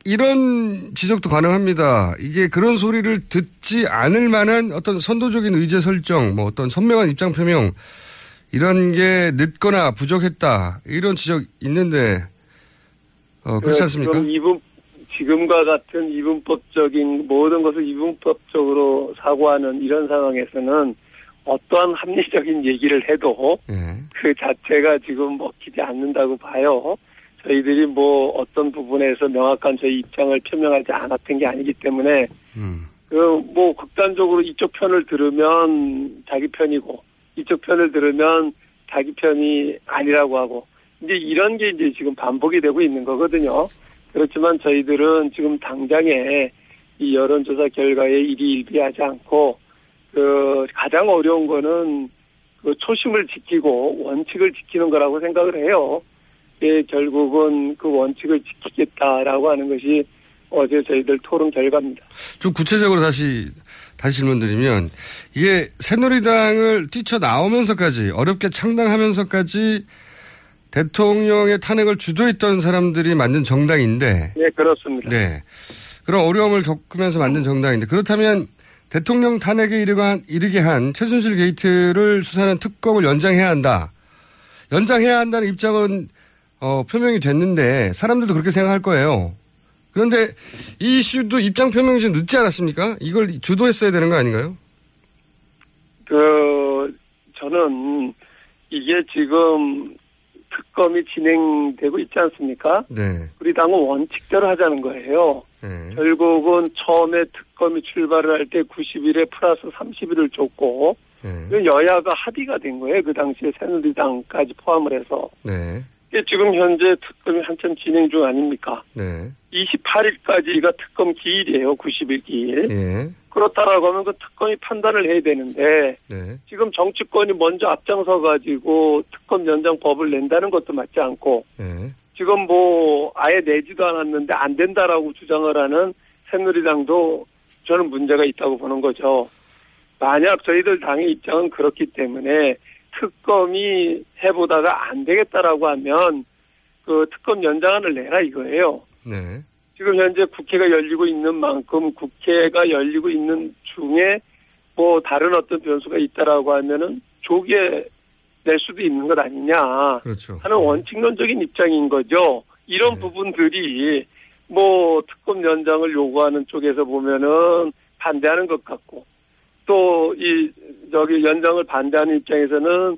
이런 지적도 가능합니다. 이게 그런 소리를 듣지 않을 만한 어떤 선도적인 의제 설정, 뭐 어떤 선명한 입장 표명 이런 게 늦거나 부족했다 이런 지적 있는데 어, 그렇지 않습니까?
지금 이분 지금과 같은 이분법적인 모든 것을 이분법적으로 사고하는 이런 상황에서는 어떠한 합리적인 얘기를 해도 그 자체가 지금 먹히지 않는다고 봐요. 저희들이 뭐 어떤 부분에서 명확한 저희 입장을 표명하지 않았던 게 아니기 때문에 그뭐 극단적으로 이쪽 편을 들으면 자기 편이고 이쪽 편을 들으면 자기 편이 아니라고 하고 이제 이런 게 이제 지금 반복이 되고 있는 거거든요. 그렇지만 저희들은 지금 당장에 이 여론조사 결과에 일희일비하지 않고 그 가장 어려운 거는 그 초심을 지키고 원칙을 지키는 거라고 생각을 해요. 예, 결국은 그 원칙을 지키겠다라고 하는 것이 어제 저희들 토론 결과입니다.
좀 구체적으로 다시 다시 질문드리면 이게 새누리당을 뛰쳐 나오면서까지 어렵게 창당하면서까지 대통령의 탄핵을 주도했던 사람들이 만든 정당인데
네, 그렇습니다.
네. 그런 어려움을 겪으면서 만든 정당인데 그렇다면 대통령 탄핵에 이르간, 이르게 한 최순실 게이트를 수사하는 특검을 연장해야 한다. 연장해야 한다는 입장은 어, 표명이 됐는데 사람들도 그렇게 생각할 거예요. 그런데 이 이슈도 입장 표명이 좀 늦지 않았습니까? 이걸 주도했어야 되는 거 아닌가요?
그 저는 이게 지금 특검이 진행되고 있지 않습니까?
네.
우리 당은 원칙대로 하자는 거예요.
네.
결국은 처음에 특검이 출발을 할 때 90일에 플러스 30일을 줬고
네.
여야가 합의가 된 거예요. 그 당시에 새누리당까지 포함을 해서.
네.
이게 지금 현재 특검이 한참 진행 중 아닙니까?
네.
28일까지가 특검 기일이에요. 90일 기일.
예.
그렇다라고 하면 그 특검이 판단을 해야 되는데
네.
지금 정치권이 먼저 앞장서 가지고 특검 연장 법을 낸다는 것도 맞지 않고
네.
지금 뭐 아예 내지도 않았는데 안 된다라고 주장을 하는 새누리당도 저는 문제가 있다고 보는 거죠. 만약 저희들 당의 입장은 그렇기 때문에 특검이 해보다가 안 되겠다라고 하면 그 특검 연장안을 내라 이거예요.
네.
지금 현재 국회가 열리고 있는 만큼 국회가 열리고 있는 중에 뭐 다른 어떤 변수가 있다라고 하면은 조기에 낼 수도 있는 것 아니냐
그렇죠.
하는 원칙론적인 입장인 거죠. 이런
네.
부분들이 뭐 특검 연장을 요구하는 쪽에서 보면은 반대하는 것 같고 또 이 저기 연장을 반대하는 입장에서는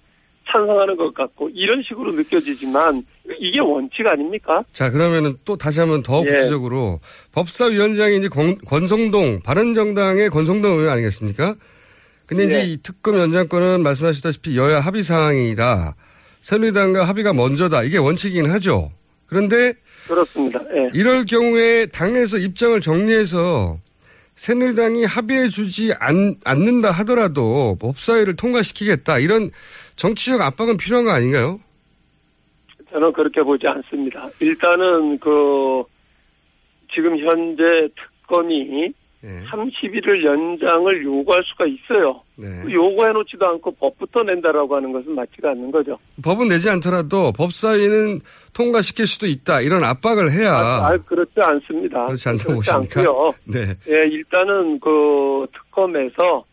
찬성하는 것 같고 이런 식으로 느껴지지만 이게 원칙 아닙니까?
자, 그러면은 또 다시 한번 더
예.
구체적으로 법사위원장이 이제 권, 권성동, 바른정당의 권성동 의원 아니겠습니까? 근데 이제
예.
이 특검 연장권은 말씀하셨다시피 여야 합의 사항이라 새누리당과 합의가 먼저다. 이게 원칙이긴 하죠. 그런데
그렇습니다. 예.
이럴 경우에 당에서 입장을 정리해서 새누리당이 합의해 주지 않, 않는다 하더라도 법사위를 통과시키겠다. 이런 정치적 압박은 필요한 거 아닌가요?
저는 그렇게 보지 않습니다. 일단은 그 지금 현재 특검이
네.
30일을 연장을 요구할 수가 있어요.
네.
그 요구해놓지도 않고 법부터 낸다라고 하는 것은 맞지가 않는 거죠.
법은 내지 않더라도 법사위는 통과시킬 수도 있다. 이런 압박을 해야.
아, 아, 그렇지 않습니다.
그렇지 않다고 보십니까?
않고요.
네.
예, 일단은 그 특검에서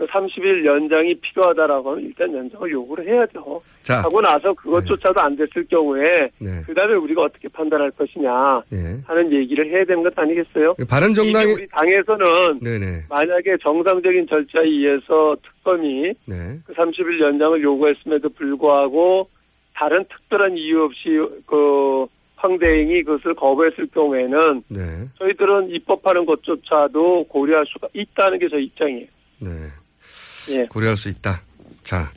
그 30일 연장이 필요하다라고 하면 일단 연장을 요구를 해야죠.
자.
하고 나서 그것조차도 안 됐을 경우에
네.
그 다음에 우리가 어떻게 판단할 것이냐
예.
하는 얘기를 해야 되는 것 아니겠어요?
바른정당이-
이게 우리 당에서는
네네.
만약에 정상적인 절차에 의해서 특검이
네.
그 30일 연장을 요구했음에도 불구하고 다른 특별한 이유 없이 그 황대행이 그것을 거부했을 경우에는
네.
저희들은 입법하는 것조차도 고려할 수가 있다는 게 저희 입장이에요.
네.
예.
고려할 수 있다. 자.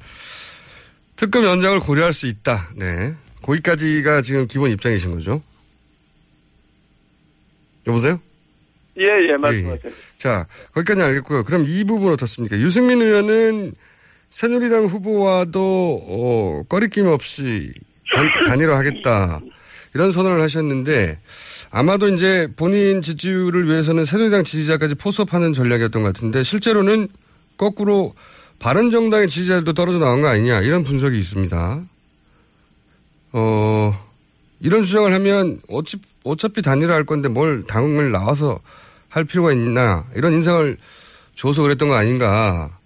특검 연장을 고려할 수 있다. 네. 거기까지가 지금 기본 입장이신 거죠? 여보세요?
예, 예, 말씀하세요.
자, 거기까지 알겠고요. 그럼 이 부분 어떻습니까? 유승민 의원은 새누리당 후보와도, 어, 꺼리낌 없이 단, 단일화 하겠다. 이런 선언을 하셨는데, 아마도 이제 본인 지지율을 위해서는 새누리당 지지자까지 포섭하는 전략이었던 것 같은데, 실제로는 거꾸로 바른 정당의 지지자들도 떨어져 나온 거 아니냐, 이런 분석이 있습니다. 어, 이런 주장을 하면 어차피, 어차피 단일화할 건데 뭘 당을 나와서 할 필요가 있나 이런 인상을 줘서 그랬던 거 아닌가.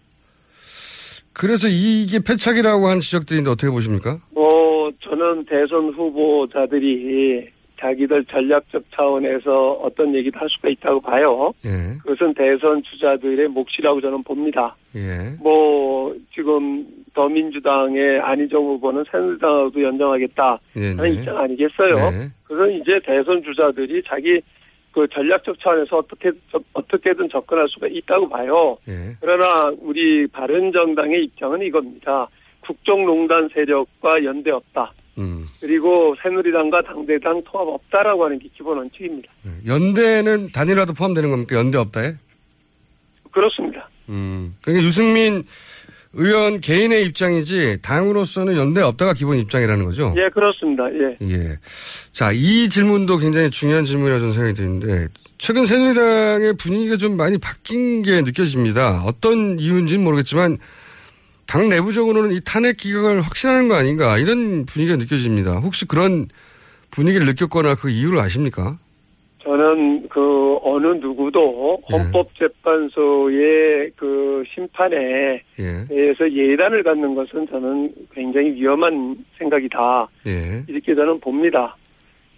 그래서 이게 패착이라고 한 지적들인데 어떻게 보십니까?
뭐 저는 대선 후보자들이 자기들 전략적 차원에서 어떤 얘기도 할 수가 있다고 봐요.
예,
그것은 대선 주자들의 몫이라고 저는 봅니다.
예,
뭐 지금 더민주당의 안희정 후보는 새누리당하고도 연정하겠다
예,
하는
네.
입장 아니겠어요?
네.
그건 이제 대선 주자들이 자기 그 전략적 차원에서 어떻게 어떻게든 접근할 수가 있다고 봐요.
예,
그러나 우리 바른 정당의 입장은 이겁니다. 국정농단 세력과 연대 없다.
음.
그리고 새누리당과 당대당 통합 없다라고 하는 게 기본 원칙입니다.
연대는 단일화도 포함되는 겁니까? 연대 없다에?
그렇습니다.
음. 그러니까 유승민 의원 개인의 입장이지 당으로서는 연대 없다가 기본 입장이라는 거죠?
예, 그렇습니다. 예.
예. 자, 이 질문도 굉장히 중요한 질문이라고 저는 생각이 드는데, 최근 새누리당의 분위기가 좀 많이 바뀐 게 느껴집니다. 어떤 이유인지는 모르겠지만, 당 내부적으로는 이 탄핵 기각을 확신하는 거 아닌가, 이런 분위기가 느껴집니다. 혹시 그런 분위기를 느꼈거나 그 이유를 아십니까?
저는 그 어느 누구도 헌법재판소의 그 심판에
예.
대해서 예단을 갖는 것은 저는 굉장히 위험한 생각이다.
예.
이렇게 저는 봅니다.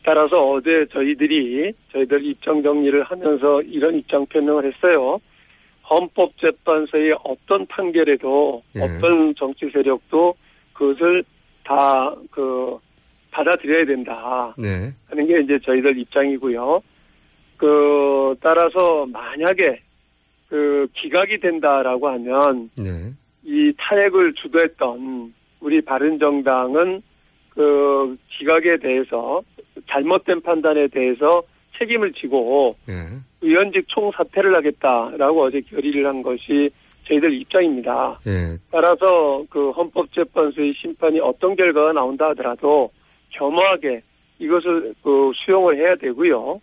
따라서 어제 저희들이 저희들 입장 정리를 하면서 이런 입장 표명을 했어요. 헌법재판소의 어떤 판결에도
예.
어떤 정치 세력도 그것을 다 그 받아들여야 된다
네.
하는 게 이제 저희들 입장이고요. 그 따라서 만약에 그 기각이 된다라고 하면
네.
이 탄핵을 주도했던 우리 바른정당은 그 기각에 대해서 잘못된 판단에 대해서 책임을 지고
예.
의원직 총사퇴를 하겠다라고 어제 결의를 한 것이 저희들 입장입니다.
예.
따라서 그 헌법재판소의 심판이 어떤 결과가 나온다 하더라도 겸허하게 이것을 그 수용을 해야 되고요.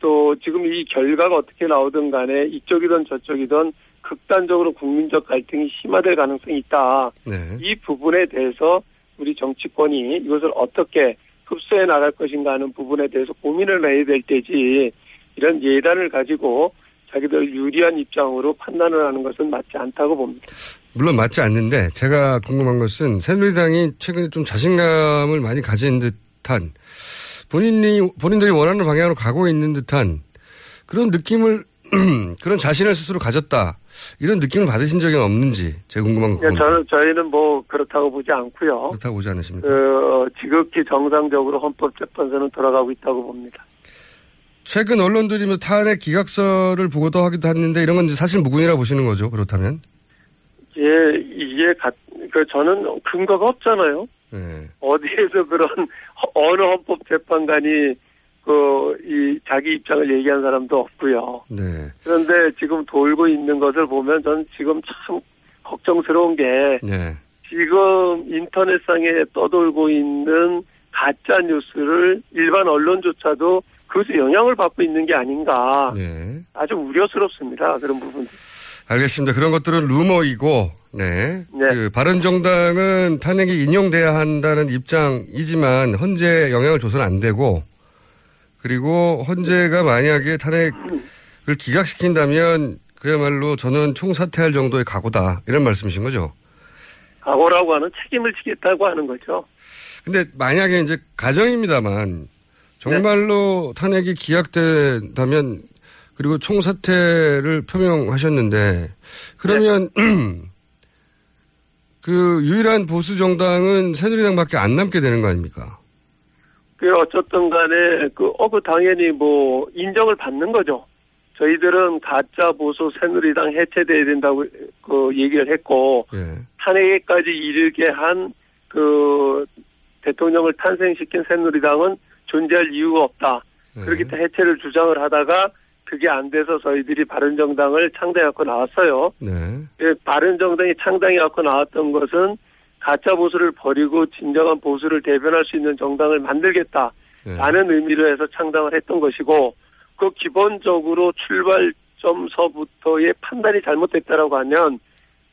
또 지금 이 결과가 어떻게 나오든 간에 이쪽이든 저쪽이든 극단적으로 국민적 갈등이 심화될 가능성이 있다.
네.
이 부분에 대해서 우리 정치권이 이것을 어떻게 흡수해 나갈 것인가 하는 부분에 대해서 고민을 해야 될 때지 이런 예단을 가지고 자기들 유리한 입장으로 판단을 하는 것은 맞지 않다고 봅니다.
물론 맞지 않는데 제가 궁금한 것은 새누리당이 최근에 좀 자신감을 많이 가진 듯한 본인이 본인들이 원하는 방향으로 가고 있는 듯한 그런 느낌을 그런 자신을 스스로 가졌다 이런 느낌을 받으신 적이 없는지 제가 궁금한 거
그러니까 저는 저희는 뭐 그렇다고 보지 않고요.
그렇다고 보지 않으십니까?
그 지극히 정상적으로 헌법재판소는 돌아가고 있다고 봅니다.
최근 언론들이 뭐 탄핵 기각서를 보도하기도 했는데 이런 건 사실 무근이라 보시는 거죠 그렇다면?
예, 이게 가, 그 저는 근거가 없잖아요.
네.
어디에서 그런 허- 어느 헌법재판관이 그 이 자기 입장을 얘기한 사람도 없고요.
네.
그런데 지금 돌고 있는 것을 보면 저는 지금 참 걱정스러운 게
네.
지금 인터넷상에 떠돌고 있는 가짜 뉴스를 일반 언론조차도 그것에 영향을 받고 있는 게 아닌가
네.
아주 우려스럽습니다 그런 부분.
알겠습니다. 그런 것들은 루머이고, 네. 그 바른 정당은 탄핵이 인용돼야 한다는 입장이지만 헌재 영향을 줘서는 안 되고, 그리고 헌재가 만약에 탄핵을 기각시킨다면 그야말로 저는 총사퇴할 정도의 각오다 이런 말씀이신 거죠.
각오라고 하는 책임을 지겠다고 하는 거죠.
근데 만약에 이제 가정입니다만 정말로 탄핵이 기각된다면 그리고 총사퇴를 표명하셨는데 그러면 그 유일한 보수 정당은 새누리당밖에 안 남게 되는 거 아닙니까?
그 어쨌든 간에 그, 어, 그 당연히 뭐 인정을 받는 거죠. 저희들은 가짜 보수 새누리당 해체돼야 된다고 그 얘기를 했고
예.
탄핵에까지 이르게 한 그 대통령을 탄생시킨 새누리당은 존재할 이유가 없다. 그렇기 때문에 해체를 주장을 하다가 그게 안 돼서 저희들이 바른정당을 창당해갖고 나왔어요.
네.
예, 바른정당이 창당해갖고 나왔던 것은 가짜 보수를 버리고 진정한 보수를 대변할 수 있는 정당을 만들겠다. 라는 의미로 해서 창당을 했던 것이고, 그 기본적으로 출발점서부터의 판단이 잘못됐다라고 하면,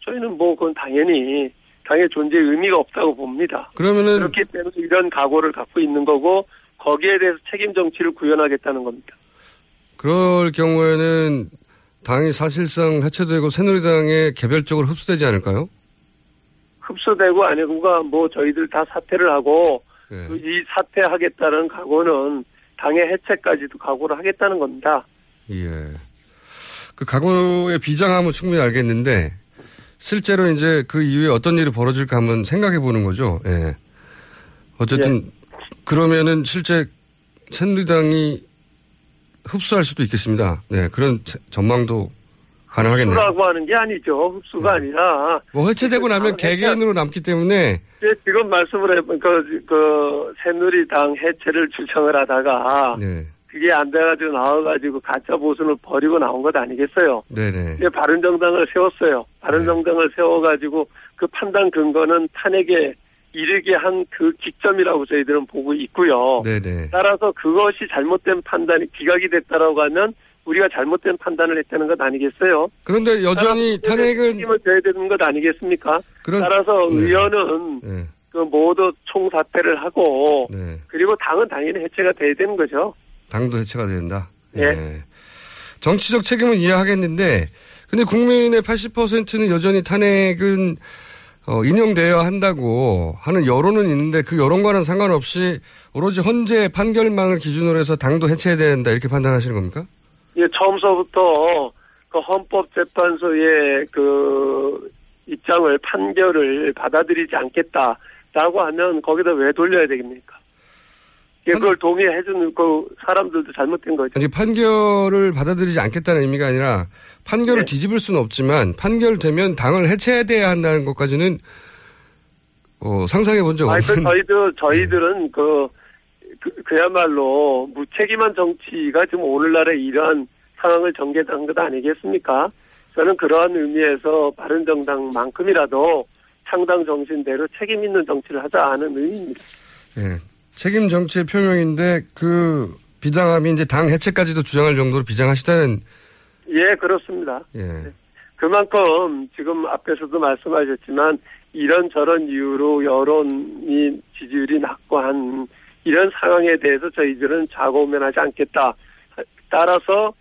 저희는 뭐, 그건 당연히, 당의 존재의 의미가 없다고 봅니다.
그러면은
그렇기 때문에 이런 각오를 갖고 있는 거고, 거기에 대해서 책임 정치를 구현하겠다는 겁니다.
그럴 경우에는 당이 사실상 해체되고 새누리당에 개별적으로 흡수되지 않을까요?
흡수되고 아니고가 뭐 저희들 다 사퇴를 하고
네.
그이 사퇴하겠다는 각오는 당의 해체까지도 각오를 하겠다는 겁니다.
예. 그 각오의 비장함은 충분히 알겠는데 실제로 이제 그 이후에 어떤 일이 벌어질까 한번 생각해 보는 거죠. 예. 어쨌든 그러면은 실제 새누리당이 흡수할 수도 있겠습니다. 네. 그런 제- 전망도 가능하겠네요.
흡수라고 하는 게 아니죠. 흡수가 아니라
뭐 해체되고 나면
해체-
개개인으로 남기 때문에
예, 지금 말씀을 해본 그, 그 새누리당 해체를 주장을 하다가
네.
그게 안 돼가지고 나와가지고 가짜 보수를 버리고 나온 것 아니겠어요?
네네.
이제 바른정당을 세웠어요. 바른정당을 세워가지고 그 판단 근거는 탄핵에 이르게 한 그 기점이라고 저희들은 보고 있고요.
네네.
따라서 그것이 잘못된 판단이 기각이 됐다라고 하면 우리가 잘못된 판단을 했다는 것 아니겠어요?
그런데 여전히 탄핵은
책임을 져야 되는 것 아니겠습니까?
그런-
따라서
네.
의원은
네.
그 모두 총사퇴를 하고
네.
그리고 당은 당연히 해체가 돼야 되는 거죠.
당도 해체가 된다.
예.
정치적 책임은 이해하겠는데 근데 국민의 80%는 여전히 탄핵은 어, 인용되어야 한다고 하는 여론은 있는데 그 여론과는 상관없이 오로지 헌재 판결만을 기준으로 해서 당도 해체해야 된다 이렇게 판단하시는 겁니까?
예, 처음서부터 그 헌법재판소의 그 입장을 판결을 받아들이지 않겠다라고 하면 거기다 왜 돌려야 되겠습니까? 예, 그걸 동의해주는 그 사람들도 잘못된 거죠.
아니 판결을 받아들이지 않겠다는 의미가 아니라 판결을
네.
뒤집을 수는 없지만 판결되면 당을 해체해야 한다는 것까지는 어, 상상해 본적
아니, 그
없는
저희들, 저희들은 그, 그, 그 야말로 무책임한 정치가 지금 오늘날의 이러한 상황을 전개한 것 아니겠습니까? 저는 그러한 의미에서 바른 정당만큼이라도 창당 정신대로 책임 있는 정치를 하자 하는 의미입니다.
예, 책임 정치의 표명인데 그 비장함이 이제 당 해체까지도 주장할 정도로 비장하시다는
예, 그렇습니다.
예.
그만큼 지금 앞에서도 말씀하셨지만 이런 저런 이유로 여론이 지지율이 낮고 한 이런 상황에 대해서 저희들은 좌고우면하지 않겠다. 따라서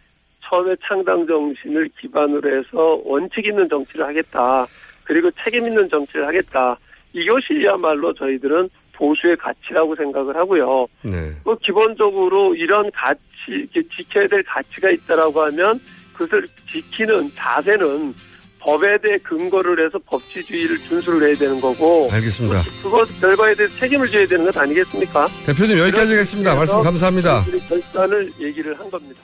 처음에 창당 정신을 기반으로 해서 원칙 있는 정치를 하겠다. 그리고 책임 있는 정치를 하겠다. 이것이야말로 저희들은 보수의 가치라고 생각을 하고요.
네.
뭐 기본적으로 이런 가치, 지켜야 될 가치가 있다라고 하면 그것을 지키는 자세는 법에 대해 근거를 해서 법치주의를 준수를 해야 되는 거고.
알겠습니다.
그것 결과에 대해서 책임을 져야 되는 것 아니겠습니까?
대표님 여기까지 하겠습니다. 말씀 감사합니다.
결단을 얘기를 한 겁니다.